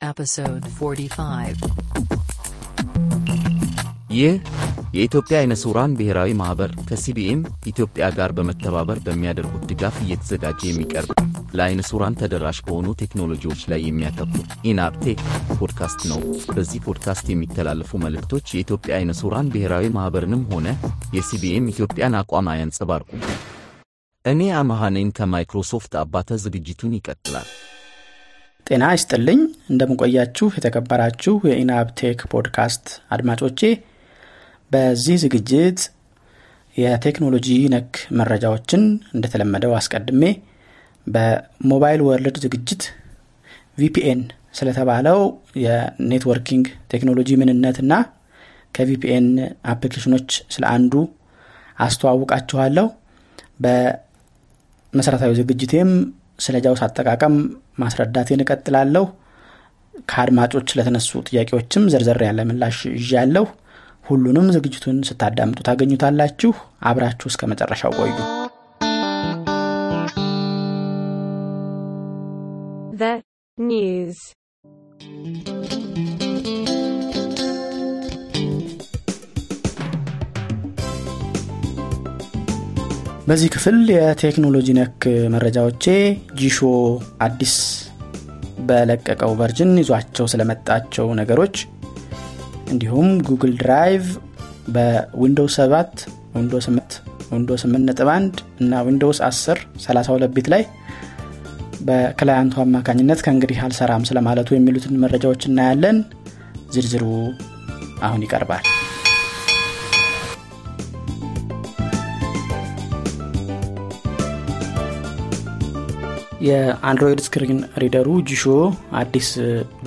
Episode 45. ይህ የኢትዮጵያ አይነ ስውራን ብሔራዊ ማኅበር ከሲቢኤም ኢትዮጵያ ጋር በመተባበር በሚያደርጉት ድጋፍ እየተዘጋጀ የሚቀርብ ለአይነ ስውራን ተደራሽ በሆኑ ቴክኖሎጂዎች ላይ የሚያተኩር ኢንአፕቴክ ፖድካስት ነው። በዚህ ፖድካስት የሚተላለፉ መልእክቶች የኢትዮጵያ አይነ ስውራን ብሔራዊ ማኅበርንም ሆነ የሲቢኤም ኢትዮጵያን አቋም አያንጸባርቁም። እኔ አመሃኔን ከማይክሮሶፍት አባተ ዝግጅቱን ይቀጥላል። ጤና ይስጥልኝ። እንደምን ቆያችሁ የተከበራችሁ የኢናፕቴክ ፖድካስት አድማጮቼ በዚህ ዝግጅት የቴክኖሎጂ ነክ መረጃዎችን እንደተለመደው አስቀድሜ በ mobile world ዝግጅት VPN ስለተባለው የ networking ቴክኖሎጂ ምንነትና ከ VPN አፕሊኬሽኖች ስለ አንዱ አስተዋውቃችኋለሁ። በመሰረታዊ ዝግጅቴም ስለ ጃውስ አጠቃቀም ማስረዳቴን እቀጥላለሁ። ከአድማጮች ለተነሱ ጥያቄዎችም ዘርዘር ያለ ምላሽ ይዣለሁ። ሁሉንም ዝግጅቱን ስታዳምጡ ታገኙታላችሁ። አብራችሁ እስከ መጨረሻው ቆዩ። The በዚህ ክፍል የቴክኖሎጂ ነክ መረጃዎቼ ጂሾ አዲስ በለቀቀው version ይዟቸው ስለመጣቸው ነገሮች እንዲሁም ጉግል ድራይቭ በዊንዶውስ 7 ዊንዶውስ 8 ዊንዶውስ 8.1 እና ዊንዶውስ 10 32 bit ላይ በ client ኡ አማካኝነት ከእንግዲህ አልሰራም ስለማለቱ የሚሉትን መረጃዎች እናያለን። ዝርዝሩ አሁን ይቀርባል የአንድሮይድ screen reader ኡ ጂሾ አዲስ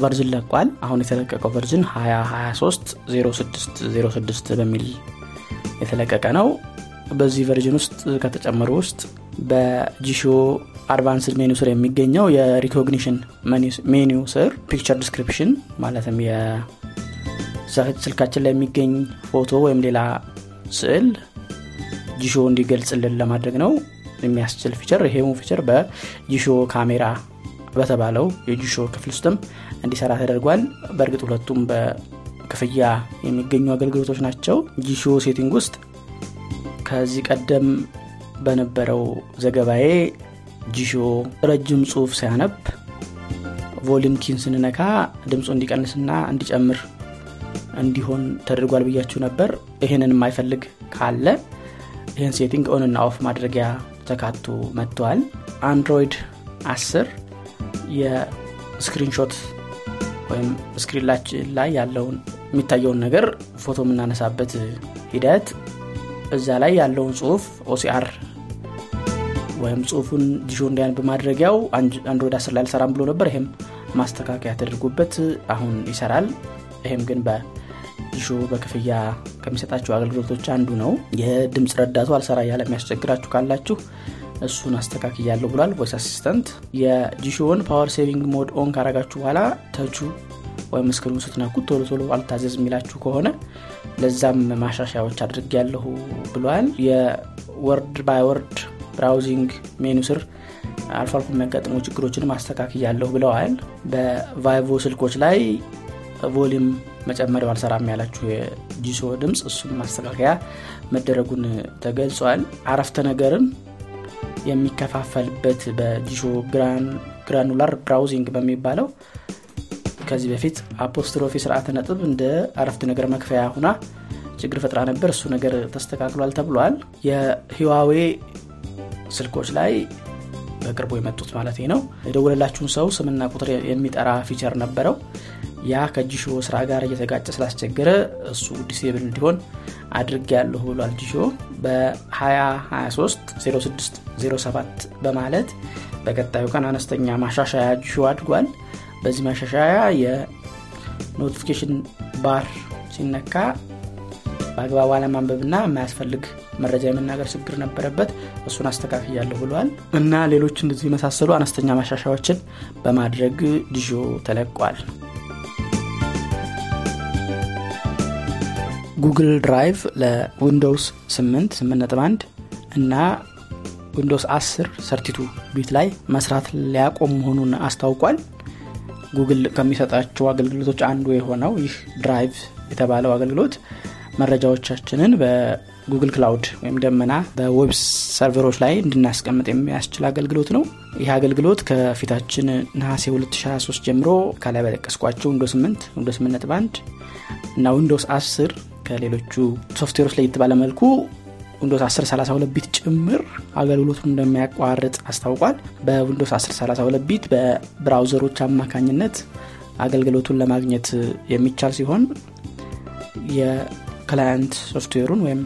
version ለቋል። አሁን የተለቀቀው version 20230606 በሚል የተለቀቀ ነው። በዚህ version ውስጥ ከተጨመሩ ውስጥ በጂሾ advanced menu ስር የሚገኘው የ recognition menu ው ስር picture description ማለትም ስልካችን ላይ የሚገኝ ፎቶ ወይም ሌላ ስዕል ጂሾ እንዲገልጽልን ለማድረግ ነው የሚያስችል feature ይሄም feature በጂሾ camera በተባለው የጂሾ ክፍል ውስጥም እንዲሰራ ተደርጓል። በእርግጥ ሁለቱም በክፍያ የሚገኙ አገልግሎቶች ናቸው። ጂሾ setting ውስጥ ከዚህ ቀደም በነበረው ዘገባዬ ጂሾ ረጅም ጽሁፍ ሲያነብ volume key ን ስንነካ ድምፁ እንዲቀንስና እንዲጨምር እንዲሆን ተደርጓል ብያችሁ ነበር። ይህንን የማይፈልግ ካለ ይህን setting on ና off ማድረጊያ ተካቶ መጥቷል አንድሮይድ 10 የ screenshot ወይም screen ላችን ላይ ያለውን የሚታየውን ነገር ፎቶ የምናነሳበት ሂደት እዛ ላይ ያለውን ጽሁፍ OCR ወይም ጽሁፉን ጂሾ እንዲያነብ ማድረጊያው አንድሮይድ 10 ላይ አልሰራም ብሎ ነበር። ይህም ማስተካከያ ተደርጎበት አሁን ይሰራል። ይህም ግን በጂሾ በክፍያ ከሚሰጣቸው አገልግሎቶች አንዱ ነው። የድምፅ ረዳቱ አልሰራ ያለ የሚያስቸግራችሁ ካላችሁ እሱን አስተካክያለሁ ብሏል voice assistant። የጂሾውን power saving mode on ካረጋችሁ በኋላ ተቹ ወይም screen ኡ ስትነኩት ቶሎ ቶሎ አልታዘዝ የሚላችሁ ከሆነ ለዛም ማሻሻያዎች አድርጌያለሁ ብሏል። የ word by word browsing ሜኑ ስር አልፎ አልፎ የሚያጋጥሙ ችግሮችን አስተካክያለሁ ብሏል። በቪቮ ስልኮች ላይ volume መጨመሪያው አልሰራም ያላችሁ የጂሾ ድምፅ እሱም ማስተካከያ መደረጉን ተገልጿል። አረፍተ ነገርን የሚከፋፈልበት በጂሾ granular browsing በሚባለው ከዚህ በፊት apostrophe ስርዓተ ነጥብ እንደ አረፍተ ነገር መክፈያ ሁና ችግር ፈጥራ ነበር። እሱ ነገር ተስተካክሏል ተብሏል። የህዋዌ ስልኮች ላይ በቅርቡ የመጡት ማለት ነው። የደወለላችሁን ሰው ስምና ቁጥር የሚጠራ feature ነበረው። ያ ከጂሾ ስራ ጋር እየተጋጨ ስላስቸገረ እሱ disable እንዲሆን አድርጌያለሁ ብሏል ጂሾ በ2023 0607 በማለት በቀጣዩ ቀን አነስተኛ ማሻሻያ ጂሾ አድጓል። በዚህ ማሻሻያ የ notification ባር ሲነካ በአግባቡ አለማንበብና የማያስፈልግ መረጃ የመናገር ችግር ነበረበት። እሱን አስተካክያለሁ ብሏል። እና ሌሎች እንደዚህ የመሳሰሉ አነስተኛ ማሻሻያዎችን በማድረግ ጂሾ ተለቋል። ጉግል ድራይቭ ለዊንዶውስ 8 8.1 እና ዊንዶውስ 10 thirty-two bit ላይ መስራት ሊያቆም መሆኑን አስታውቋል። ጉግል ከሚሰጣቸው አገልግሎቶች አንዱ የሆነው ይህ ድራይቭ የተባለው አገልግሎት መረጃዎቻችንን በጉግል cloud ወይም ደመና በ web ሰርቨሮች ላይ እንድናስቀምጥ የሚያስችል አገልግሎት ነው። ይህ አገልግሎት ከፊታችን ነሐሴ 2023 ጀምሮ ከላይ በጠቀስኳቸው ዊንዶስ 8 ዊንዶስ 8 እና ዊንዶስ 10 ከሌሎቹ ሶፍትዌሮች ለየት ባለ መልኩ ዊንዶስ 10 32 bit ጭምር አገልግሎቱን እንደሚያቋርጥ አስታውቋል። በ Windows 10 32 bit በ browser ኦች አማካኝነት አገልግሎቱን ለማግኘት የሚቻል ሲሆን የ client ሶፍትዌሩን ወይም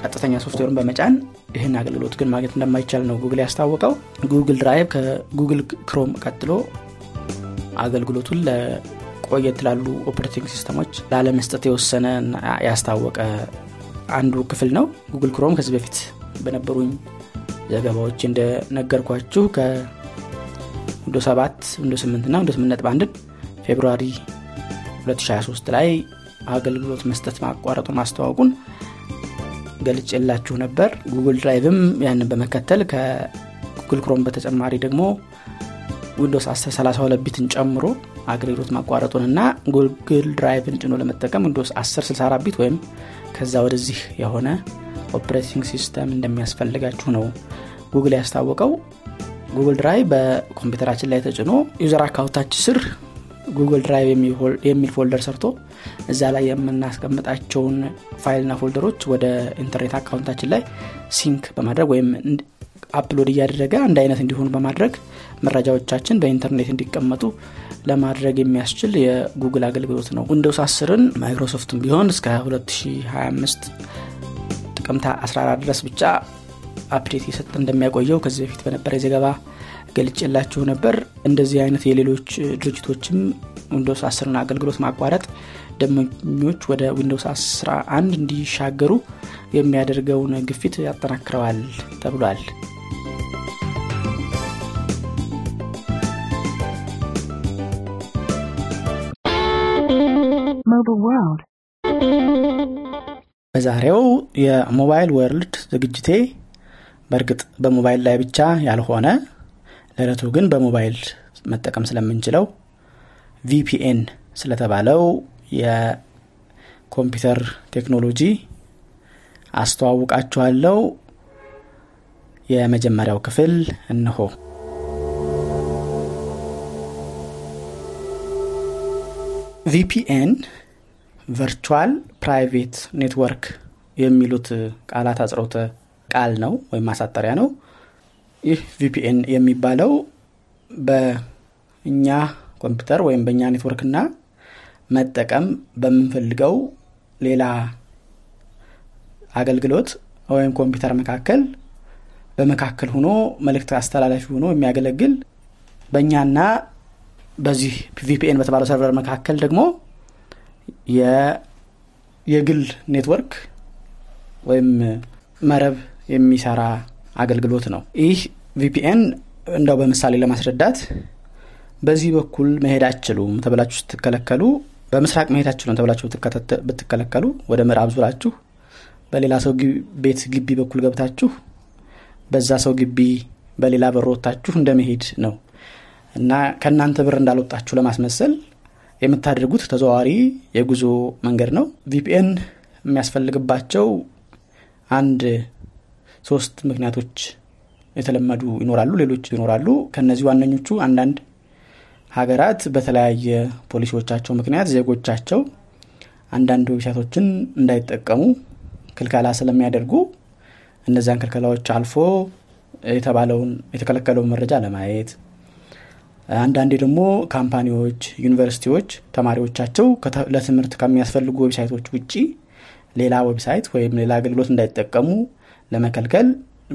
ቀጥተኛ ሶፍትዌሩን በመጫን ይህን አገልግሎት ግን ማግኘት እንደማይቻል ነው ጉግል ያስታወቀው። Google Drive ከ Google Chrome ቀጥሎ አገልግሎቱን ቆየት ላሉ operating system ኦች ላለመስጠት የወሰነ ያስታወቀ አንዱ ክፍል ነው። Google Chrome ከዚህ በፊት በነበሩኝ ዘገባዎች እንደነገርኳችሁ ከ Windows 7 Windows 8 ና Windows 8 በአንድን February 2023 ላይ አገልግሎት መስጠት ማቋረጡን ማስተዋወቁን ገልጬላችሁ ነበር። Google Drive ም ያንን በመከተል ከ Google Chrome በተጨማሪ ደግሞ Windows 10 32 bit ን ጨምሮ አገልግሎት ማቋረጡን እና ጉግል Drive ን ጭኖ ለመጠቀም Windows 10 64 bit ወይም ከዛ ወደዚህ የሆነ operating system እንደሚያስፈልጋችሁ ነው ጉግል ያስታወቀው። Google Drive በኮምፒውተራችን ላይ ተጭኖ user account ኣችን ስር Google Drive የሚል folder ሰርቶ እዛ ላይ የምናስቀምጣቸውን file ና folder ኦች ወደ ኢንተርኔት account ኣችን ላይ sync በማድረግ ወይም upload እያደረገ አንድ አይነት እንዲሆኑ በማድረግ መረጃዎቻችን በኢንተርኔት እንዲቀመጡ ለማድረግ የሚያስችል የጉግል አገልግሎት ነው። Windows 10ን ማይክሮሶፍትም ቢሆን እስከ 2025 ጥቅምት 14 ድረስ ብቻ update እየሰጠ እንደሚያቆየው ከዚህ በፊት በነበረ ዘገባ ገልጬላችሁ ነበር እንደዚህ አይነት የሌሎች ድርጅቶችም Windows 10 አገልግሎት ማቋረጥ ደንበኞች ወደ Windows 11 እንዲሻገሩ የሚያደርገውን ግፊት ያጠናክረዋል ተብሏል Mobile World. በዛሬው የ Mobile World ዝግጅቴ በእርግጥ በሞባይል ላይ ብቻ ያልሆነ ለዕለቱ ግን በሞባይል መጠቀም ስለምንችለው VPN ስለተባለው የኮምፒውተር ቴክኖሎጂ አስተዋውቃችኋለሁ የመጀመሪያው ክፍል እነሆ VPN virtual private network የሚሉት ቃላት አጽሮተ ቃል ነው ወይም ማሳጠሪያ ነው ይህ VPN የሚባለው በእኛ ኮምፒውተር ወይም በእኛ ኔትወርክና መጠቀም በምንፈልገው ሌላ አገልግሎት ወይም ኮምፒውተር መካከል በመካከል ሆኖ መልእክት አስተላላፊ ሆኖ የሚያገለግል በእኛና በዚህ VPN በተባለው server መካከል ደግሞ የግል ኔትወርክ ወይም መረብ የሚሰራ አገልግሎት ነው። ይህ VPN እንደው በምሳሌ ለማስረዳት በዚህ በኩል መሄድ አችሉም ተብላችሁ ስትከለከሉ በምስራቅ መሄድ አችሉም ተብላችሁ ብትከለከሉ ወደ ምዕራብ ዙራችሁ በሌላ ሰው ቤት ግቢ በኩል ገብታችሁ በዛ ሰው ግቢ በሌላ በር ወጥታችሁ እንደመሄድ ነው። እና ከእናንተ በር እንዳልወጣችሁ ለማስመሰል የምታደርጉት ተዘዋዋሪ የጉዞ መንገድ ነው። VPN የሚያስፈልግባቸው አንድ ሶስት ምክንያቶች የተለመዱ ይኖራሉ ሌሎች ይኖራሉ። ከነዚህ ዋነኞቹ አንዳንድ ሀገራት በተለያየ ፖሊሲዎቻቸው ምክንያት ዜጎቻቸው አንዳንድ website ኦችን እንዳይጠቀሙ ክልከላ ስለሚያደርጉ እነዚያን ክልከላዎች አልፎ የተባለውን የተከለከለውን መረጃ ለማየት አንዳንዴ ደግሞ company ዎች ዩኒቨርሲቲዎች ተማሪዎቻቸው ለትምህርት ከሚያስፈልጉ website ኦች ውጭ ሌላ website ወይም ሌላ አገልግሎት እንዳይጠቀሙ ለመከልከል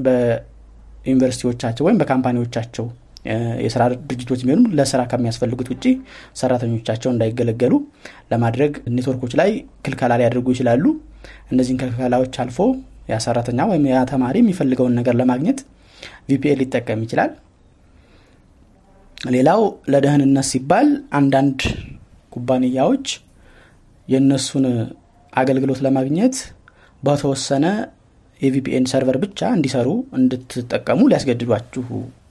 በዩኒቨርሲቲዎቻቸው ወይም በ company ዎቻቸው የስራ ድርጅቶች ቢሆኑም ለስራ ከሚያስፈልጉት ውጭ ሰራተኞቻቸው እንዳይገለገሉ ለማድረግ ኔትወርኮች ላይ ክልከላ ሊያደርጉ ይችላሉ። እነዚህን ክልከላዎች አልፎ ያ ሰራተኛ ወይም ያ ተማሪ የሚፈልገውን ነገር ለማግኘት VPN ሊጠቀም ይችላል። ሌላው ለደህንነት ሲባል አንዳንድ ኩባንያዎች የእነሱን አገልግሎት ለማግኘት በተወሰነ የ VPN server ብቻ እንዲሰሩ እንድትጠቀሙ ሊያስገድዷችሁ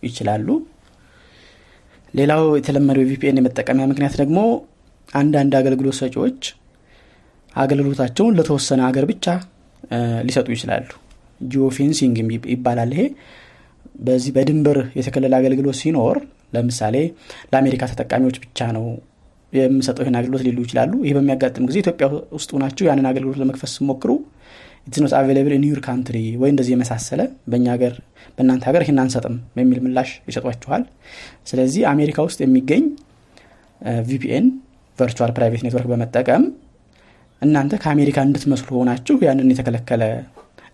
ይችላሉ። ሌላው የተለመደው የ VPN የመጠቀሚያ ምክንያት ደግሞ አንዳንድ አገልግሎት ሰጪዎች አገልግሎታቸውን ለተወሰነ ሀገር ብቻ ሊሰጡ ይችላሉ። geofencing ይባላል ይሄ። በዚህ በድንበር የተከለለ አገልግሎት ሲኖር ለምሳሌ ለአሜሪካ ተጠቃሚዎች ብቻ ነው የምሰጠው ይህን አገልግሎት ሊሉ ይችላሉ። ይህ በሚያጋጥም ጊዜ ኢትዮጵያ ውስጥ ሆናችሁ ያንን አገልግሎት ለመክፈት ስትሞክሩ it's not available your country ወይ እንደዚህ የመሳሰለ በእኛ ሀገር በእናንተ ሀገር ይህን አንሰጥም የሚል ምላሽ ይሰጧችኋል። ስለዚህ አሜሪካ ውስጥ የሚገኝ VPN virtual private network በመጠቀም እናንተ ከአሜሪካ እንድትመስሉ ሆናችሁ ያንን የተከለከለ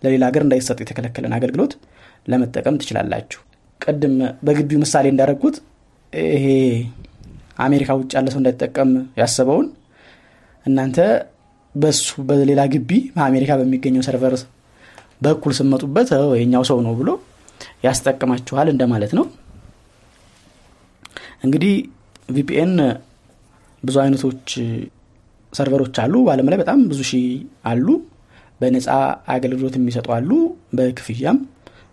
ለሌላ ሀገር እንዳይሰጥ የተከለከለን አገልግሎት ለመጠቀም ትችላላችሁ። ቅድም በግቢው ምሳሌ እንዳደረግኩት ይሄ አሜሪካ ውጭ ያለ ሰው እንዳይጠቀም ያሰበውን እናንተ በሱ በሌላ ግቢ በአሜሪካ በሚገኘው server በኩል ስትመጡበት የኛው ሰው ነው ብሎ ያስጠቅማችኋል እንደማለት ነው። እንግዲህ VPN ብዙ አይነቶች server ኦች አሉ። በአለም ላይ በጣም ብዙ ሺህ አሉ። በነፃ አገልግሎት የሚሰጡ አሉ። በክፍያም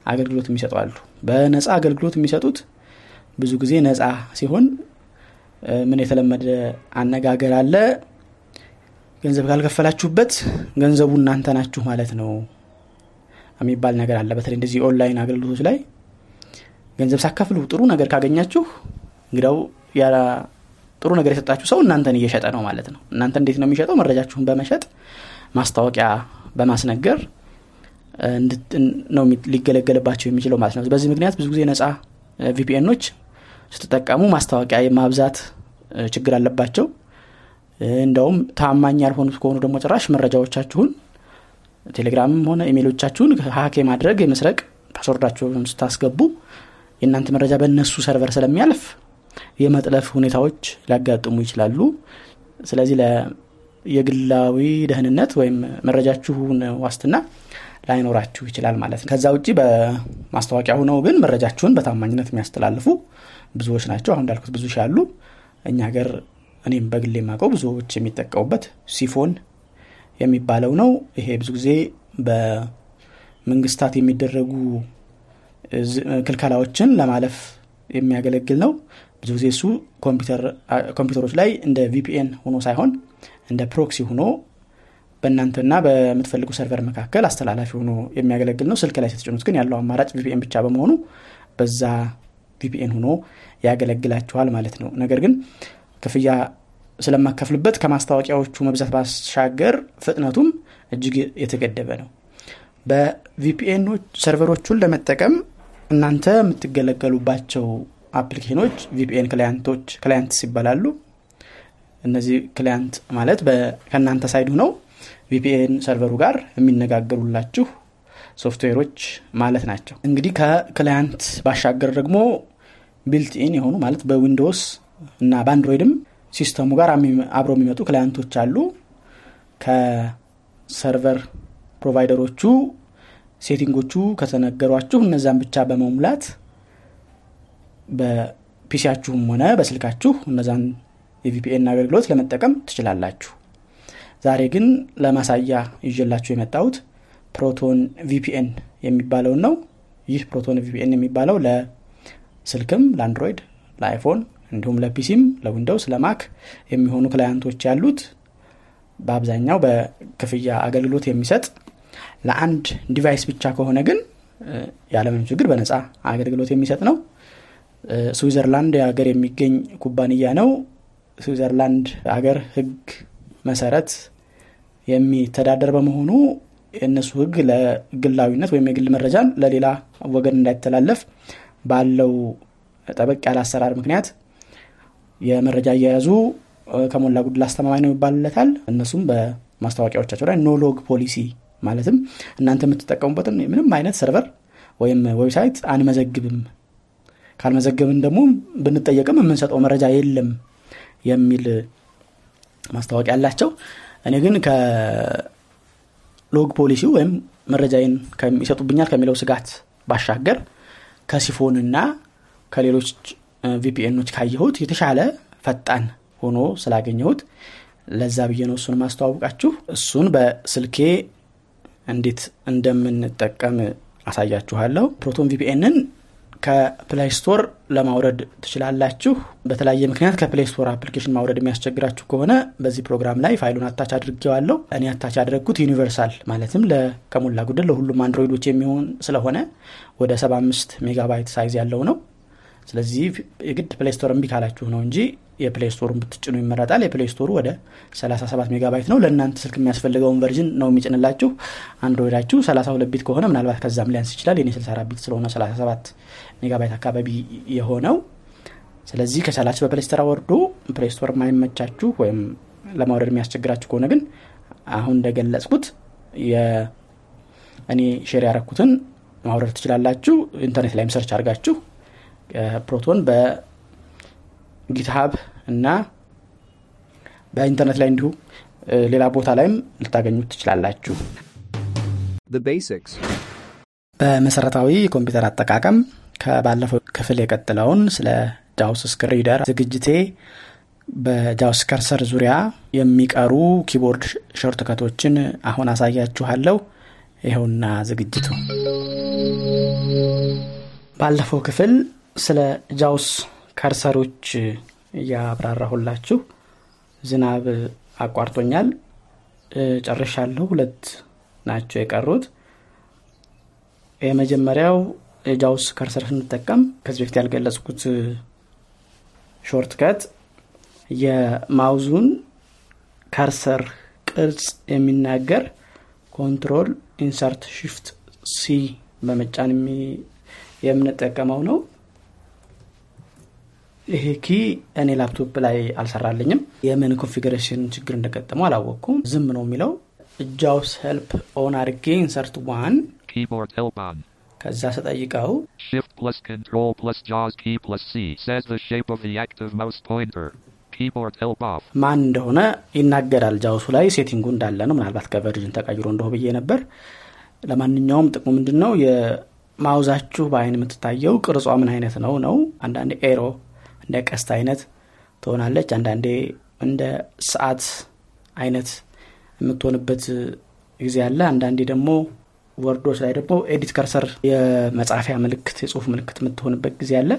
አገልግሎት የሚሰጡ አሉ። በነፃ አገልግሎት የሚሰጡት ብዙ ጊዜ ነፃ ሲሆን ምን የተለመደ አነጋገር አለ ገንዘብ ካልከፈላችሁበት ገንዘቡ እናንተ ናችሁ ማለት ነው የሚባል ነገር አለ። በተለይ እንደዚህ ኦንላይን አገልግሎቶች ላይ ገንዘብ ሳትከፍሉ ጥሩ ነገር ካገኛችሁ እንግዲያው ጥሩ ነገር የሰጣችሁ ሰው እናንተን እየሸጠ ነው ማለት ነው። እናንተን እንዴት ነው የሚሸጠው? መረጃችሁን በመሸጥ ማስታወቂያ በማስነገር ነው ሊገለገልባቸው የሚችለው ማለት ነው። በዚህ ምክንያት ብዙ ጊዜ ነጻ VPN ኦች ስትጠቀሙ ማስታወቂያ የማብዛት ችግር አለባቸው እንደውም ታማኝ ያልሆኑት ከሆኑ ደግሞ ጭራሽ መረጃዎቻችሁን ቴሌግራምም ሆነ ኢሜሎቻችሁን hack የማድረግ የመስረቅ password ኣችሁን ስታስገቡ የእናንተ መረጃ በእነሱ ሰርቨር ስለሚያልፍ የመጥለፍ ሁኔታዎች ሊያጋጥሙ ይችላሉ። ስለዚህ የግላዊ ደህንነት ወይም መረጃችሁን ዋስትና ላይኖራችሁ ይችላል ማለት ነው። ከዛ ውጭ በማስታወቂያ ሁነው ግን መረጃችሁን በታማኝነት የሚያስተላልፉ ብዙዎች ናቸው። አሁን እንዳልኩት ብዙ ሺ እኛ ሀገር እኔም በግሌ የማውቀው ብዙዎች የሚጠቀሙበት ሲፎን የሚባለው ነው። ይሄ ብዙ ጊዜ በመንግስታት የሚደረጉ ክልከላዎችን ለማለፍ የሚያገለግል ነው። ብዙ ጊዜ እሱ ኮምፒውተሮች ላይ እንደ VPN ሆኖ ሳይሆን እንደ proxy ሆኖ በእናንተና በምትፈልጉ server መካከል አስተላላፊ ሆኖ የሚያገለግል ነው። ስልክ ላይ ስትጭኑት ግን ያለው አማራጭ VPN ብቻ በመሆኑ በዛ VPN ሆኖ ያገለግላችኋል ማለት ነው። ነገር ግን ክፍያ ስለማይከፈልበት ከማስታወቂያዎቹ መብዛት ባሻገር ፍጥነቱም እጅግ የተገደበ ነው። በ VPN ኦች server ኦቹን ለመጠቀም እናንተ የምትገለገሉባቸው application ኦች VPN client ኦች clients ይባላሉ እነዚህ client ማለት ከእናንተ side ሁነው VPN server ኡ ጋር የሚነጋገሩላችሁ ሶፍትዌሮች ማለት ናቸው። እንግዲህ ከ client ባሻገር ደግሞ built-in የሆኑ ማለት በ Windows እና በ Android ም system ኡ ጋር አብረው የሚመጡ client ኦች አሉ። ከ server provider ኦቹ setting ኦቹ ከተነገሯችሁ እነዛን ብቻ በመሙላት በ PC ያችሁም ሆነ በስልካችሁ እነዛን የ VPN አገልግሎት ለመጠቀም ትችላላችሁ። ዛሬ ግን ለማሳያ ይዤላችሁ የመጣሁት Proton VPN የሚባለውን ነው። ይህ Proton VPN የሚባለው ለስልክም ለ Android ለ iPhone እንዲሁም ለፒሲም ለዊንዶውስ ለማክ የሚሆኑ client ኦች ያሉት በአብዛኛው በክፍያ አገልግሎት የሚሰጥ ለአንድ device ብቻ ከሆነ ግን ያለምንም ችግር በነፃ አገልግሎት የሚሰጥ ነው። ስዊዘርላንድ ሀገር የሚገኝ ኩባንያ ነው። ስዊዘርላንድ ሀገር ህግ መሰረት የሚተዳደር በመሆኑ የእነሱ ህግ ለግላዊነት ወይም የግል መረጃን ለሌላ ወገን እንዳይተላለፍ ባለው ጠበቅ ያለ አሰራር ምክንያት የመረጃ አያያዙ ከሞላ ጎደል አስተማማኝ ነው ይባልለታል። እነሱም በማስታወቂያዎቻቸው ላይ no-log policy ማለትም እናንተ የምትጠቀሙበትን ምንም አይነት server ወይም website አንመዘግብም። ካልመዘገብን ደግሞ ብንጠየቅም የምንሰጠው መረጃ የለም የሚል ማስታወቂያ አላቸው። እኔ ግን ከ log ፖሊሲው ወይም መረጃዬን ይሰጡብኛል ከሚለው ስጋት ባሻገር ከ Psiphon ና ከሌሎች VPN ኦች ካየሁት የተሻለ ፈጣን ሆኖ ስላገኘሁት ለዛ ብዬ ነው እሱን ማስተዋወቃችሁ እሱን በስልኬ እንዴት እንደምንጠቀም አሳያችኋለሁ Proton VPN ን ከ Play Store ለማውረድ ትችላላችሁ። በተለያየ ምክንያት ከ Play Store application ማውረድ የሚያስቸግራችሁ ከሆነ በዚህ ፕሮግራም ላይ file ኡን attach አድርጌዋለሁ። እኔ attach ያደረግኩት universal ማለትም ከሞላ ጎደል ለሁሉም Android ኦች የሚሆን ስለሆነ ወደ 75 megabyte size ያለው ነው። ስለዚህ የግድ Play Store እምቢ ካላችሁ ነው እንጂ የ Play Store ኡን ብትጭኑ ይመረጣል። የ Play Store ኡ ወደ 37 ሜጋባይት ነው። ለእናንተ ስልክ የሚያስፈልገውን version ኡን ነው የሚጭንላችሁ። Android ኣችሁ 32 bit ከሆነ ምናልባት ከዛም ሊያንስ ይችላል። የኔ 64 bit ስለሆነ 37 ሜጋባይት አካባቢ የሆነው ስለዚህ ከቻላችሁ በ Play Store አውርዱ። Play Store የማይመቻችሁ ወይም ለማውረድ የሚያስቸግራችሁ ከሆነ ግን አሁን እንደገለጽኩት እኔ share ያረኩትን ማውረድ ትችላላችሁ። ኢንተርኔት ላይም search አድርጋችሁ Proton በ GitHub እና በኢንተርኔት ላይ እንዲሁ ሌላ ቦታ ላይም ልታገኙት ትችላላችሁ።. በመሰረታዊ የኮምፒውተር አጠቃቀም ከባለፈው ክፍል የቀጠለውን ስለ JAWS screen reader ዝግጅቴ በ JAWS cursor ዙሪያ የሚቀሩ keyboard shortcut ኦችን አሁን አሳያችኋለሁ። ይኸውና ዝግጅቱ። ባለፈው ክፍል ስለ JAWS cursor ኦች እያብራራሁላችሁ ዝናብ አቋርጦኛል። ጨርሻለሁ። ሁለት ናቸው የቀሩት። የመጀመሪያው የ JAWS cursor ስንጠቀም ከዚህ በፊት ያልገለጽኩት shortcut የ mouse ኡን cursor ቅርጽ የሚናገር control insert shift C በመጫን የምንጠቀመው ነው። ይሄ key እኔ ላፕቶፕ ላይ አልሰራልኝም። የምን configuration ችግር እንደገጠመው አላወቅኩም። ዝም ነው የሚለው። JAWS help on አድርጌ insert one Keyboard help on. ከዛ ስጠይቀው Shift plus Control plus JAWS key plus C says the shape of the active mouse pointer. Keyboard help off. ማን እንደሆነ ይናገራል። JAWS ኡ ላይ setting ኡ እንዳለ ነው። ምናልባት ከ version ተቀይሮ እንደሆ ብዬ ነበር። ለማንኛውም ጥቅሙ ምንድን ነው? የ mouse ኣችሁ በአይን የምትታየው ቅርጿ ምን አይነት ነው ነው። አንዳንዴ arrow እንደ ቀስት አይነት ትሆናለች። አንዳንዴ እንደ ሰዓት አይነት የምትሆንበት ጊዜ አለ። አንዳንዴ ደግሞ word ኦች ላይ ደግሞ edit cursor የመጻፊያ ምልክት የጽሁፍ ምልክት የምትሆንበት ጊዜ አለ።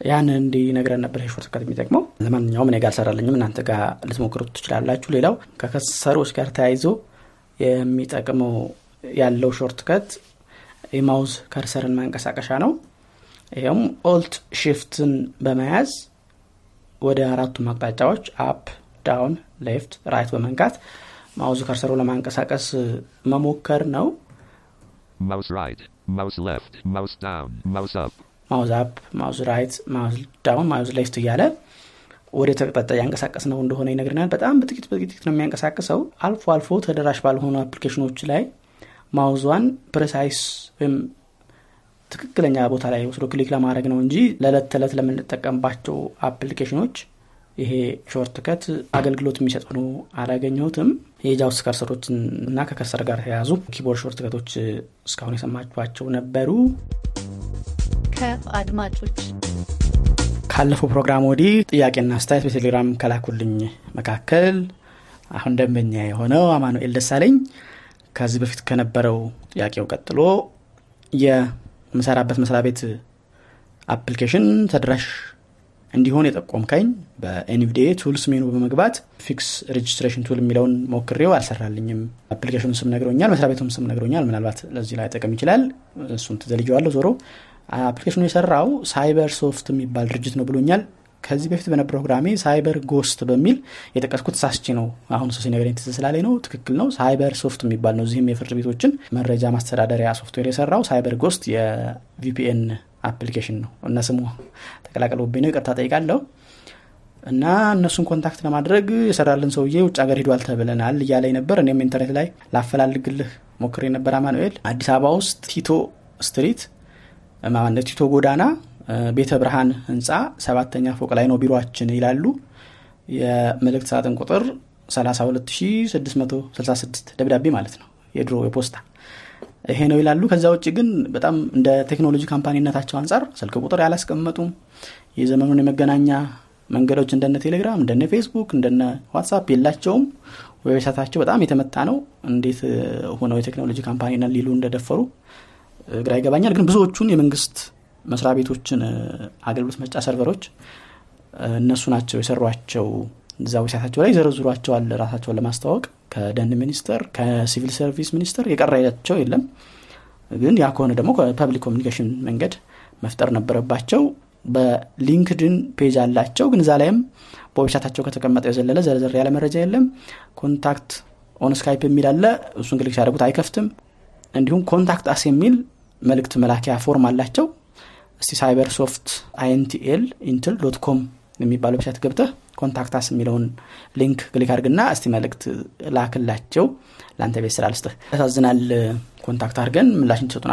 ያንን እንዲነግረን ነበር shortcut የሚጠቅመው። ለማንኛውም እኔ ጋር አልሰራልኝም፣ እናንተ ጋር ልትሞክሩት ትችላላችሁ። ሌላው ከ cursor ኦች ጋር ተያይዞ የሚጠቅመው ያለው shortcut የ mouse cursor ን ማንቀሳቀሻ ነው። ይኸውም Alt Shift ን በመያዝ ወደ አራቱም አቅጣጫዎች up፣ down፣ left፣ right በመንካት mouse cursor ኡ ለማንቀሳቀስ መሞከር ነው። Mouse right, mouse left, mouse down, mouse up. mouse up፣ mouse right፣ mouse down፣ mouse left እያለ ወደ የት አቅጣጫ እያንቀሳቀስነው እንደሆነ ይነግረናል። በጣም በጥቂት በጥቂት ነው የሚያንቀሳቅሰው። አልፎ አልፎ ተደራሽ ባልሆኑ application ኦች ላይ mouse ኧዋን precise ወይም ትክክለኛ ቦታ ላይ ወስዶ click ለማድረግ ነው እንጂ ለዕለት ተዕለት ለምንጠቀምባቸው application ኦች ይሄ shortcut አገልግሎት የሚሰጥ ሆኖ አላገኘሁትም። የ JAWS cursor ኦችን እና ከ cursor ጋር የተያያዙ keyboard shortcut ኦች እስካሁን የሰማችኋቸው ነበሩ። ከአድማጮች ካለፈው ፕሮግራም ወዲህ ጥያቄና አስተያየት በቴሌግራም ከላኩልኝ መካከል አሁን ደንበኛ የሆነው አማኑኤል ደሳለኝ ከዚህ በፊት ከነበረው ጥያቄው ቀጥሎ የምሰራበት መስሪያ ቤት application ተደራሽ እንዲሆን የጠቆምከኝ በ NVDA tools menu በመግባት fix registration tool የሚለውን ሞክሬው አልሰራልኝም። application ኑ ስም ነግሮኛል፣ መስሪያ ቤቱም ስም ነግሮኛል። ምናልባት ለዚህ ላይጠቅም ይችላል። እሱን ትዘልጀዋለሁ። ዞሮ application ኑ የሰራው CyberSoft የሚባል ድርጅት ነው ብሎኛል። ከዚህ በፊት በነበረ ፕሮግራሜ CyberGhost በሚል የጠቀስኩት ሳስቼ ነው። አሁን ሰው ሲነግረኝ ትዝ ነው። ትክክል ነው። CyberSoft የሚባል ነው። እዚህም የፍርድ ቤቶችን መረጃ ማስተዳደሪያ ሶፍትዌር የሰራው CyberGhost የ VPN application ነው እና ስሙ ተቀላቀለብኝ ነው። ይቅርታ ጠይቃለሁ። እና እነሱን contact ለማድረግ የሰራልን ሰውዬ ውጭ ሀገር ሂዷል ተብለናል እያለኝ ነበር። እኔም ኢንተርኔት ላይ ላፈላልግልህ ሞክሬ ነበር። አማኑኤል አዲስ አበባ ውስጥ ቲቶ street ቲቶ ጎዳና ቤተ ብርሃን ህንፃ ሰባተኛ ፎቅ ላይ ነው ቢሮችን ይላሉ። የመልእክት ሳጥን ቁጥር 32666 ደብዳቤ ማለት ነው የድሮ የፖስታ ይሄ ነው ይላሉ። ከዛ ውጭ ግን በጣም እንደ ቴክኖሎጂ company ነታቸው አንጻር ስልክ ቁጥር ያላስቀመጡም የዘመኑን የመገናኛ መንገዶች እንደነ ቴሌግራም፣ እንደነ ፌስቡክ፣ እንደነ ዋትሳፕ የላቸውም። website ኣቸው በጣም የተመታ ነው። እንዴት ሆነው የቴክኖሎጂ company ሊሉ እንደደፈሩ ግራ ይገባኛል። ግን ብዙዎቹን የመንግስት መስሪያ ቤቶችን አገልግሎት መስጫ server ኦች እነሱ ናቸው የሰሯቸው። እዛ website ኣቸው ላይ ዘረዝሯቸዋል ራሳቸውን ለማስተዋወቅ። ከደን ሚኒስቴር ከሲቪል ሰርቪስ ሚኒስቴር የቀራቸው የለም። ግን ያ ከሆነ ደግሞ ከ public communication መንገድ መፍጠር ነበረባቸው። በ LinkedIn page አላቸው ግን እዛ ላይም በ website ኣቸው ከተቀመጠ የዘለለ ዘርዘር ያለ መረጃ የለም። contact on Skype የሚል አለ። እሱን click ሲያደርጉት አይከፍትም። እንዲሁም contact us የሚል መልእክት መላኪያ form አላቸው እስቲ CyberSoft አይንቲኤል intl dot com የሚባለው website ገብተህ contact us የሚለውን link click አድርግና እስቲ መልእክት ላክላቸው። ለአንተ ቤት ስራ ልስጥህ። ያሳዝናል። contact አድርገን ምላሽ እንዲሰጡን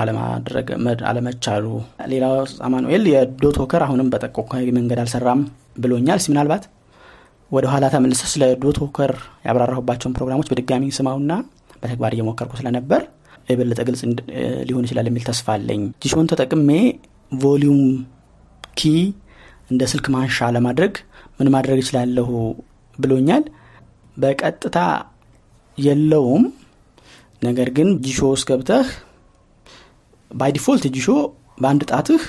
አለመቻሉ። ሌላው አማኑኤል የ dot walker አሁንም በጠቆምካቸው መንገድ አልሰራም ብሎኛል። እስቲ ምናልባት ወደ ኋላ ተመልሰ ስለ dot ያብራራሁባቸውን ፕሮግራሞች በድጋሚ ስማውና በተግባር እየሞከርኩ ስለነበር የበለጠ ግልጽ ሊሆን ይችላል የሚል ተስፋ አለኝ። Jieshuo ን ተጠቅሜ volume key እንደ ስልክ ማንሻ ለማድረግ ምን ማድረግ እችላለሁ ብሎኛል። በቀጥታ የለውም። ነገር ግን Jieshuo ውስጥ ገብተህ ባይ Jieshuo በአንድ ጣትህ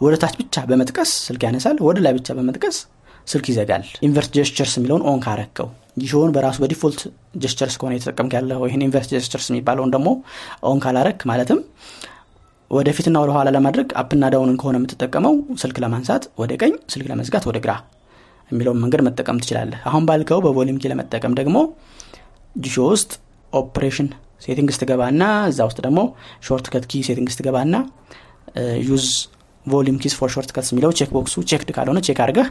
ወደ ታች ብቻ በመጥቀስ ስልክ ያነሳል ወደ ላይ ብቻ በመጥቀስ ስልክ ይዘጋል። inverse gestures የሚለውን on ካረከው። Jieshuo ውን በራሱ በ default gestures ከሆነ የተጠቀምክ ያለው ይህን inverse gestures የሚባለውን ደግሞ on ካላረክ ማለትም ወደፊትና ወደ ኋላ ለማድረግ up ና down ን ከሆነ የምትጠቀመው ስልክ ለማንሳት ወደ ቀኝ ስልክ ለመዝጋት ወደ ግራ የሚለውን መንገድ መጠቀም ትችላለህ። አሁን ባልከው በ volume key ለመጠቀም ደግሞ Jieshuo ውስጥ operation settings ትገባና እዛ ውስጥ ደግሞ shortcut key settings ትገባና use volume keys for shortcuts የሚለው check box ኡ checked ካልሆነ check አድርገህ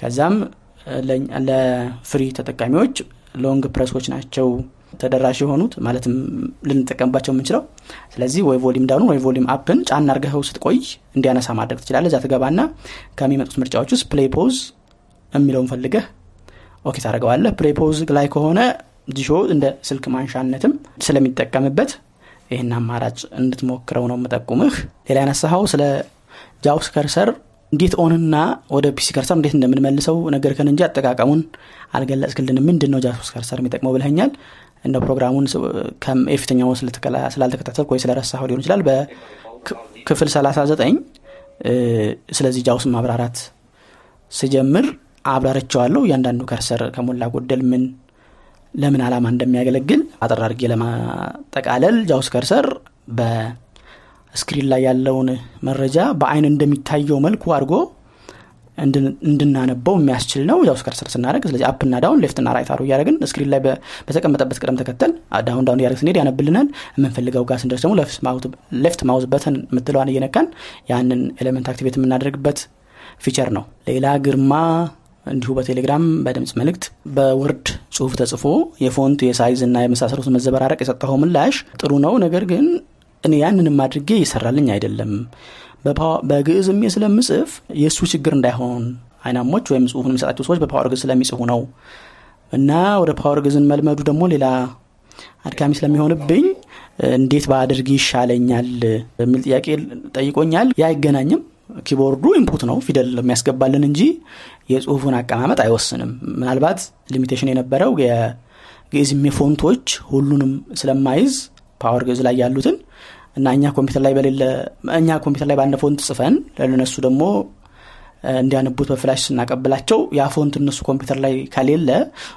ከዛም ለ free ተጠቃሚዎች long press ኦች ናቸው ተደራሽ የሆኑት ማለትም ልንጠቀምባቸው የምንችለው። ስለዚህ ወይ volume down ኡን ወይ volume up ን ጫና አርገኸው ስትቆይ እንዲያነሳ ማድረግ ትችላለህ። እዛ ትገባና ከሚመጡት ምርጫዎች ውስጥ play pause የሚለውን ፈልገህ OK ታደርገዋለህ። play pause ላይ ከሆነ ዲሾ እንደ ስልክ ማንሻነትም ስለሚጠቀምበት ይህን አማራጭ እንድትሞክረው ነው የምጠቁምህ። ሌላ ያነሳኸው ስለ JAWS cursor እንዴት on ና ወደ PC cursor እንዴት እንደምንመልሰው ነገርከን እንጂ አጠቃቀሙን አልገለጽክልን ምንድን ነው JAWS cursor የሚጠቅመው ብለኛል እንደ ፕሮግራሙን ስ- ከም- የፊተኛው ስለተከላ- ስላልተከታተልክ ወይ ስለረሳኸው ሊሆን ይችላል። በክፍል 39 እ፣ ስለዚህ JAWS ማብራራት ስጀምር አብራርቸዋለሁ እያንዳንዱ cursor ከሞላ ጎደል ምን ለምን ዓላማ እንደሚያገለግል አጠር ለማጠቃለል JAWS cursor በ screen ላይ ያለውን መረጃ በአይን እንደሚታየው መልኩ አድርጎ እንድናነበው የሚያስችል ነው። JAWS cursor ስናደርግ ስለዚህ up ና down left ና right arrow እያደረግን screen ላይ በተቀመጠበት ቅደም ተከተል down down እያደረግን ስንሄድ ያነብልናል። የምንፈልገው ጋር ስንደርስ ደግሞ left mouse button የምትለዋን እየነካን ያንን element activate የምናደርግበት feature ነው። ሌላ ግርማ እንዲሁ በቴሌግራም በድምፅ መልእክት በ Word ጽሁፍ ተጽፎ የ font የ size እና የመሳሰሉት መዘበራረቅ የሰጠኸው ምላሽ ጥሩ ነው። ነገር ግን እኔ ያንንም አድርጌ እየሰራልኝ አይደለም በግዕዝም ስለምጽፍ የእሱ ችግር እንዳይሆን አይናሞች ወይም ጽሁፉን የሚሰጣቸው ሰዎች በ Power Ge'ez ስለሚጽፉ ነው። እና ወደ Power Ge'ez ን መልመዱ ደግሞ ሌላ አድካሚ ስለሚሆንብኝ እንዴት ባደርግ ይሻለኛል የሚል ጥያቄ ጠይቆኛል። ያ አይገናኝም። keyboard ኡ input ነው ፊደል የሚያስገባልን እንጂ የጽሁፉን አቀማመጥ አይወስንም። ምናልባት limitation የነበረው የ GeezIME font ኦች ሁሉንም ስለማይዝ Power Ge'ez ላይ ያሉትን እና እኛ ኮምፒውተር ላይ በሌለ እኛ ኮምፒውተር ላይ ባለ font ጽፈን ለነሱ ደግሞ እንዲያነቡት በ flash ስናቀብላቸው ያ እነሱ ኮምፒውተር ላይ ከሌለ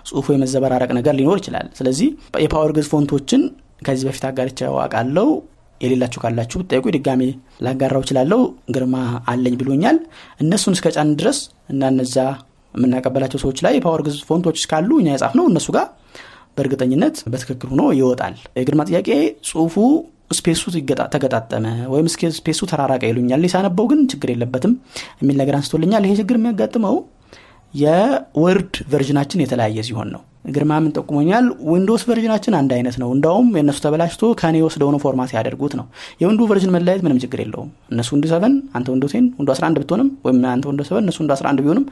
ጽሁፉ የመዘበራረቅ ነገር ሊኖር ይችላል። ስለዚህ የ Power Ge'ez font ኦችን ከዚህ በፊት አጋርቼው አውቃለሁ። የሌላችሁ ካላችሁ ብትጠይቁ ድጋሜ ላጋራው እችላለሁ። ግርማ አለኝ ብሎኛል። እነሱን እስከ ጫን ድረስ እና እነዛ የምናቀበላቸው ሰዎች ላይ የ Power Ge'ez font ኦች ካሉ እኛ የጻፍነው እነሱ ጋር በእርግጠኝነት በትክክል ሆኖ ይወጣል። የግርማ ጥያቄ ጽሁፉ space ኡ ተገጣጠመ ወይም space ኡ ተራራቀ ይሉኛል። ሳነበው ግን ችግር የለበትም የሚል ነገር አንስቶልኛል። ይሄ ችግር የሚያጋጥመው የ Word version ኣችን የተለያየ ሲሆን ነው ግርማ ምን ጠቁሞኛል። Windows version ኣችን አንድ አይነት ነው። እንዳውም የእነሱ ተበላሽቶ ከኔ ወስደውን format ያደርጉት ነው። የ Window version መለያየት ምንም ችግር የለውም። እነሱ Window seven አንተ Window ten Window 11 ብትሆንም ወይም አንተ Window seven እነሱ Window 11 ቢሆንም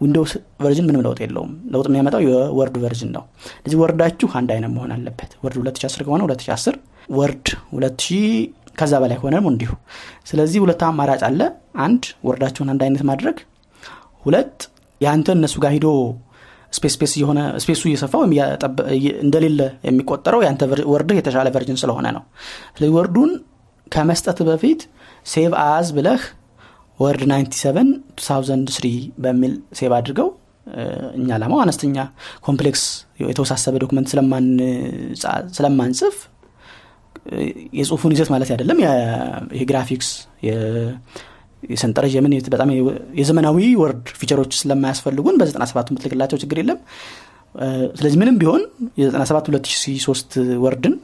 Windows version ምንም ለውጥ የለውም። ለውጥ የሚያመጣው የ Word version ነው። ስለዚህ Word ኣችሁ አንድ አይነት መሆን አለበት። Word 2010 ከሆነ 2010 Word 2000 ከዛ በላይ ከሆነ ደግሞ እንዲሁ። ስለዚህ ሁለት አማራጭ አለ። አንድ Word ኣችሁን አንድ አይነት ማድረግ። ሁለት የአንተ እነሱ ጋር ሂዶ space space የሆነ space ኡ እየሰፋ እንደሌለ የሚቆጠረው ver- Word ህ የተሻለ version ስለሆነ ነው። ስለዚህ Word ኡን ከመስጠት በፊት save as ብለህ Word 97 2003 በሚል save አድርገው እኛ ዓላማው አነስተኛ complex የተወሳሰበ document ስለማን- ስለማንጽፍ የጽሁፉን ይዘት ማለት አይደለም። የ- ይሄ ግራፊክስ የ- የሰንጠረዥ የምን በጣም የዘመናዊ Word feature ኦች ስለማያስፈልጉን በ97 የምትልክላቸው ችግር የለም። ስለዚህ ምንም ቢሆን የ97 2003 Word ን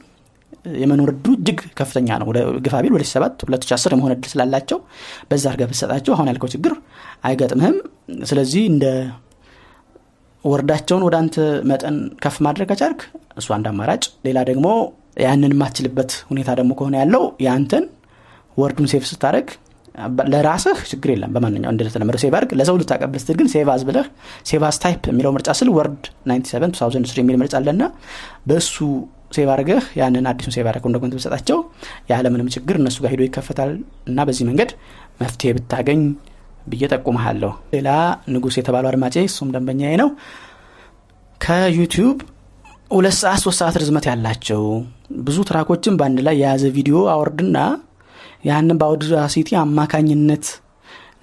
የመኖር እጅግ ከፍተኛ ነው። ወደ ግፋ ቢል 2007 2010 የመሆን እድል ስላላቸው በዛ አድርገህ ብትሰጣቸው አሁን ያልከው ችግር አይገጥምህም። ስለዚህ እንደ Word ኣቸውን ወደ አንተ መጠን ከፍ ማድረግ ከቻልክ እሱ አንድ አማራጭ። ሌላ ደግሞ ያንን የማትችልበት ሁኔታ ደግሞ ከሆነ ያለው የአንተን Word ኡን save ስታደርግ ለራስህ ችግር የለም በማንኛው እንደተለመደው save አድርግ። ለሰው ልታቀብል ስትል ግን save ብለህ save type የሚለው ምርጫ ስል Word 97 2003 የሚል ምርጫ አለና በእሱ save አድርገህ ያንን አዲሱን save አድርገው document ብትሰጣቸው ያለምንም ችግር እነሱ ጋር ሄዶ ይከፈታል እና በዚህ መንገድ መፍትሄ ብታገኝ ብዬ ጠቁመሃለሁ። ሌላ ንጉስ የተባለው አድማጬ እሱም ደንበኛዬ ነው። ከዩቲዩብ ሁለት ሰዓት ሶስት ሰዓት ርዝመት ያላቸው ብዙ ትራኮችን በአንድ ላይ የያዘ ቪዲዮ አወርድና ያንን በአውዳሲቲ አማካኝነት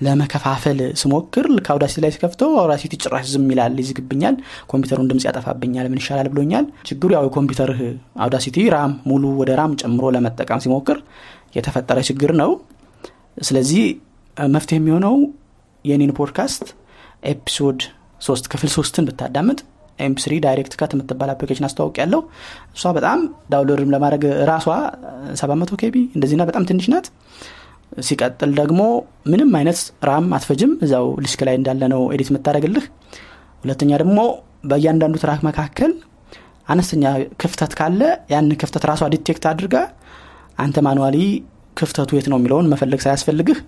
ለመከፋፈል ስሞክር ልክ ላይ ሲከፍተው አውዳሲቲ ጭራሽ ዝም ይላል ይዝግብኛል ኮምፒውተሩን ድምፅ ያጠፋብኛል ምን ይሻላል ብሎኛል። ችግሩ ያው የኮምፒውተር Audacity RAM ሙሉ ወደ RAM ጨምሮ ለመጠቀም ሲሞክር የተፈጠረ ችግር ነው። ስለዚህ መፍትሄ የሚሆነው የኔን podcast episode ሶስት ክፍል ሶስትን ብታዳምጥ mp3DirectCut የምትባል application አስተዋውቅ ያለው እሷ በጣም download ም ለማድረግ ራሷ 700 KB እንደዚህና በጣም ትንሽ ናት። ሲቀጥል ደግሞ ምንም አይነት RAM አትፈጅም። እዛው ዲስክ ላይ እንዳለ ነው edit የምታደረግልህ ሁለተኛ ደግሞ በእያንዳንዱ track መካከል አነስተኛ ክፍተት ካለ ያን ክፍተት ራሷ detect አድርጋ አንተ manually ክፍተቱ የት ነው የሚለውን መፈለግ ሳያስፈልግህ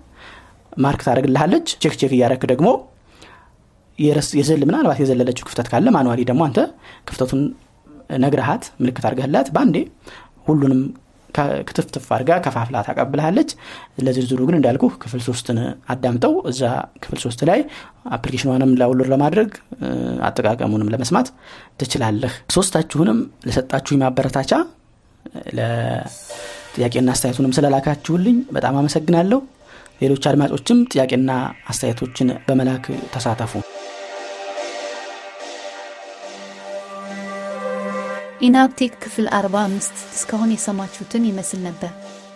mark ታደርግልሃለች check check እያረክ ደግሞ ምናልባት የዘለለችው ክፍተት ካለ manually ደግሞ አንተ ክፍተቱን ነግረሃት ምልክት አድርገህላት በአንዴ ሁሉንም ክትፍክትፍ አድርጋ ከፋፍላ ታቀብልሃለች። ለዝርዝሩ ግን እንዳልኩ ክፍል ሶስትን አዳምጠው እዛ ክፍል ሶስት ላይ application ኗንም download ለማድረግ አጠቃቀሙንም ለመስማት ትችላለህ። ሶስታችሁንም ለሰጣችሁ ማበረታቻ ለጥያቄና አስተያየቱንም ስለላካችሁልኝ በጣም አመሰግናለሁ። ሌሎች አድማጮችም ጥያቄና አስተያየቶችን በመላክ ተሳተፉ ኢናፕቴክ ክፍል 45 እስካሁን የሰማችሁትን ይመስል ነበር።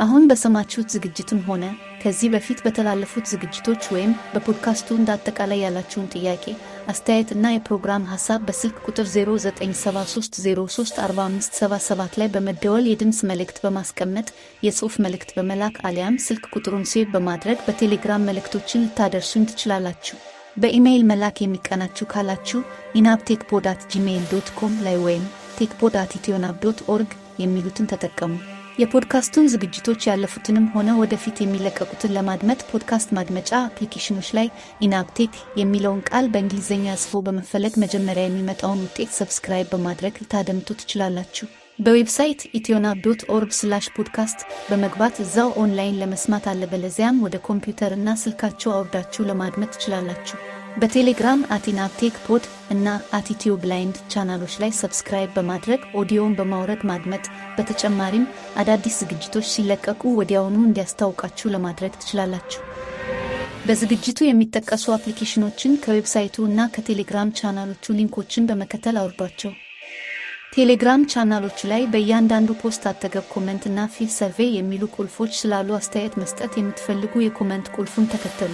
አሁን በሰማችሁት ዝግጅትም ሆነ ከዚህ በፊት በተላለፉት ዝግጅቶች ወይም በፖድካስቱ እንደ አጠቃላይ ያላችሁን ጥያቄ፣ አስተያየት እና የፕሮግራም ሀሳብ በስልክ ቁጥር 0973034577 ላይ በመደወል የድምፅ መልእክት በማስቀመጥ የጽሑፍ መልእክት በመላክ አሊያም ስልክ ቁጥሩን save በማድረግ በቴሌግራም መልእክቶችን ልታደርሱን ትችላላችሁ። በኢሜይል መላክ የሚቀናችሁ ካላችሁ enabtechpod at gmail dot com ላይ ወይም techpod at ethionab org የሚሉትን ተጠቀሙ። የፖድካስቱን ዝግጅቶች ያለፉትንም ሆነ ወደፊት የሚለቀቁትን ለማድመጥ ፖድካስት ማድመጫ አፕሊኬሽኖች ላይ ኢናብቴክ የሚለውን ቃል በእንግሊዝኛ ጽፎ በመፈለግ መጀመሪያ የሚመጣውን ውጤት subscribe በማድረግ ልታደምጡ ትችላላችሁ። በ website ethionab dot org slash podcast በመግባት እዛው ኦንላይን ለመስማት አለበለዚያም ወደ ኮምፒውተር እና ስልካችሁ አውርዳችሁ ለማድመጥ ትችላላችሁ። በቴሌግራም at enabtechpod እና at ethioblind ቻናሎች ላይ subscribe በማድረግ ኦዲዮን በማውረድ ማድመጥ፣ በተጨማሪም አዳዲስ ዝግጅቶች ሲለቀቁ ወዲያውኑ እንዲያስታውቃችሁ ለማድረግ ትችላላችሁ። በዝግጅቱ የሚጠቀሱ አፕሊኬሽኖችን ከ website ኡ እና ከቴሌግራም ቻናሎቹ ሊንኮችን በመከተል አውርዷቸው። ቴሌግራም ቻናሎቹ ላይ በእያንዳንዱ post አጠገብ comment እና fill survey የሚሉ ቁልፎች ስላሉ አስተያየት መስጠት የምትፈልጉ የ comment ቁልፉን ተከተሉ።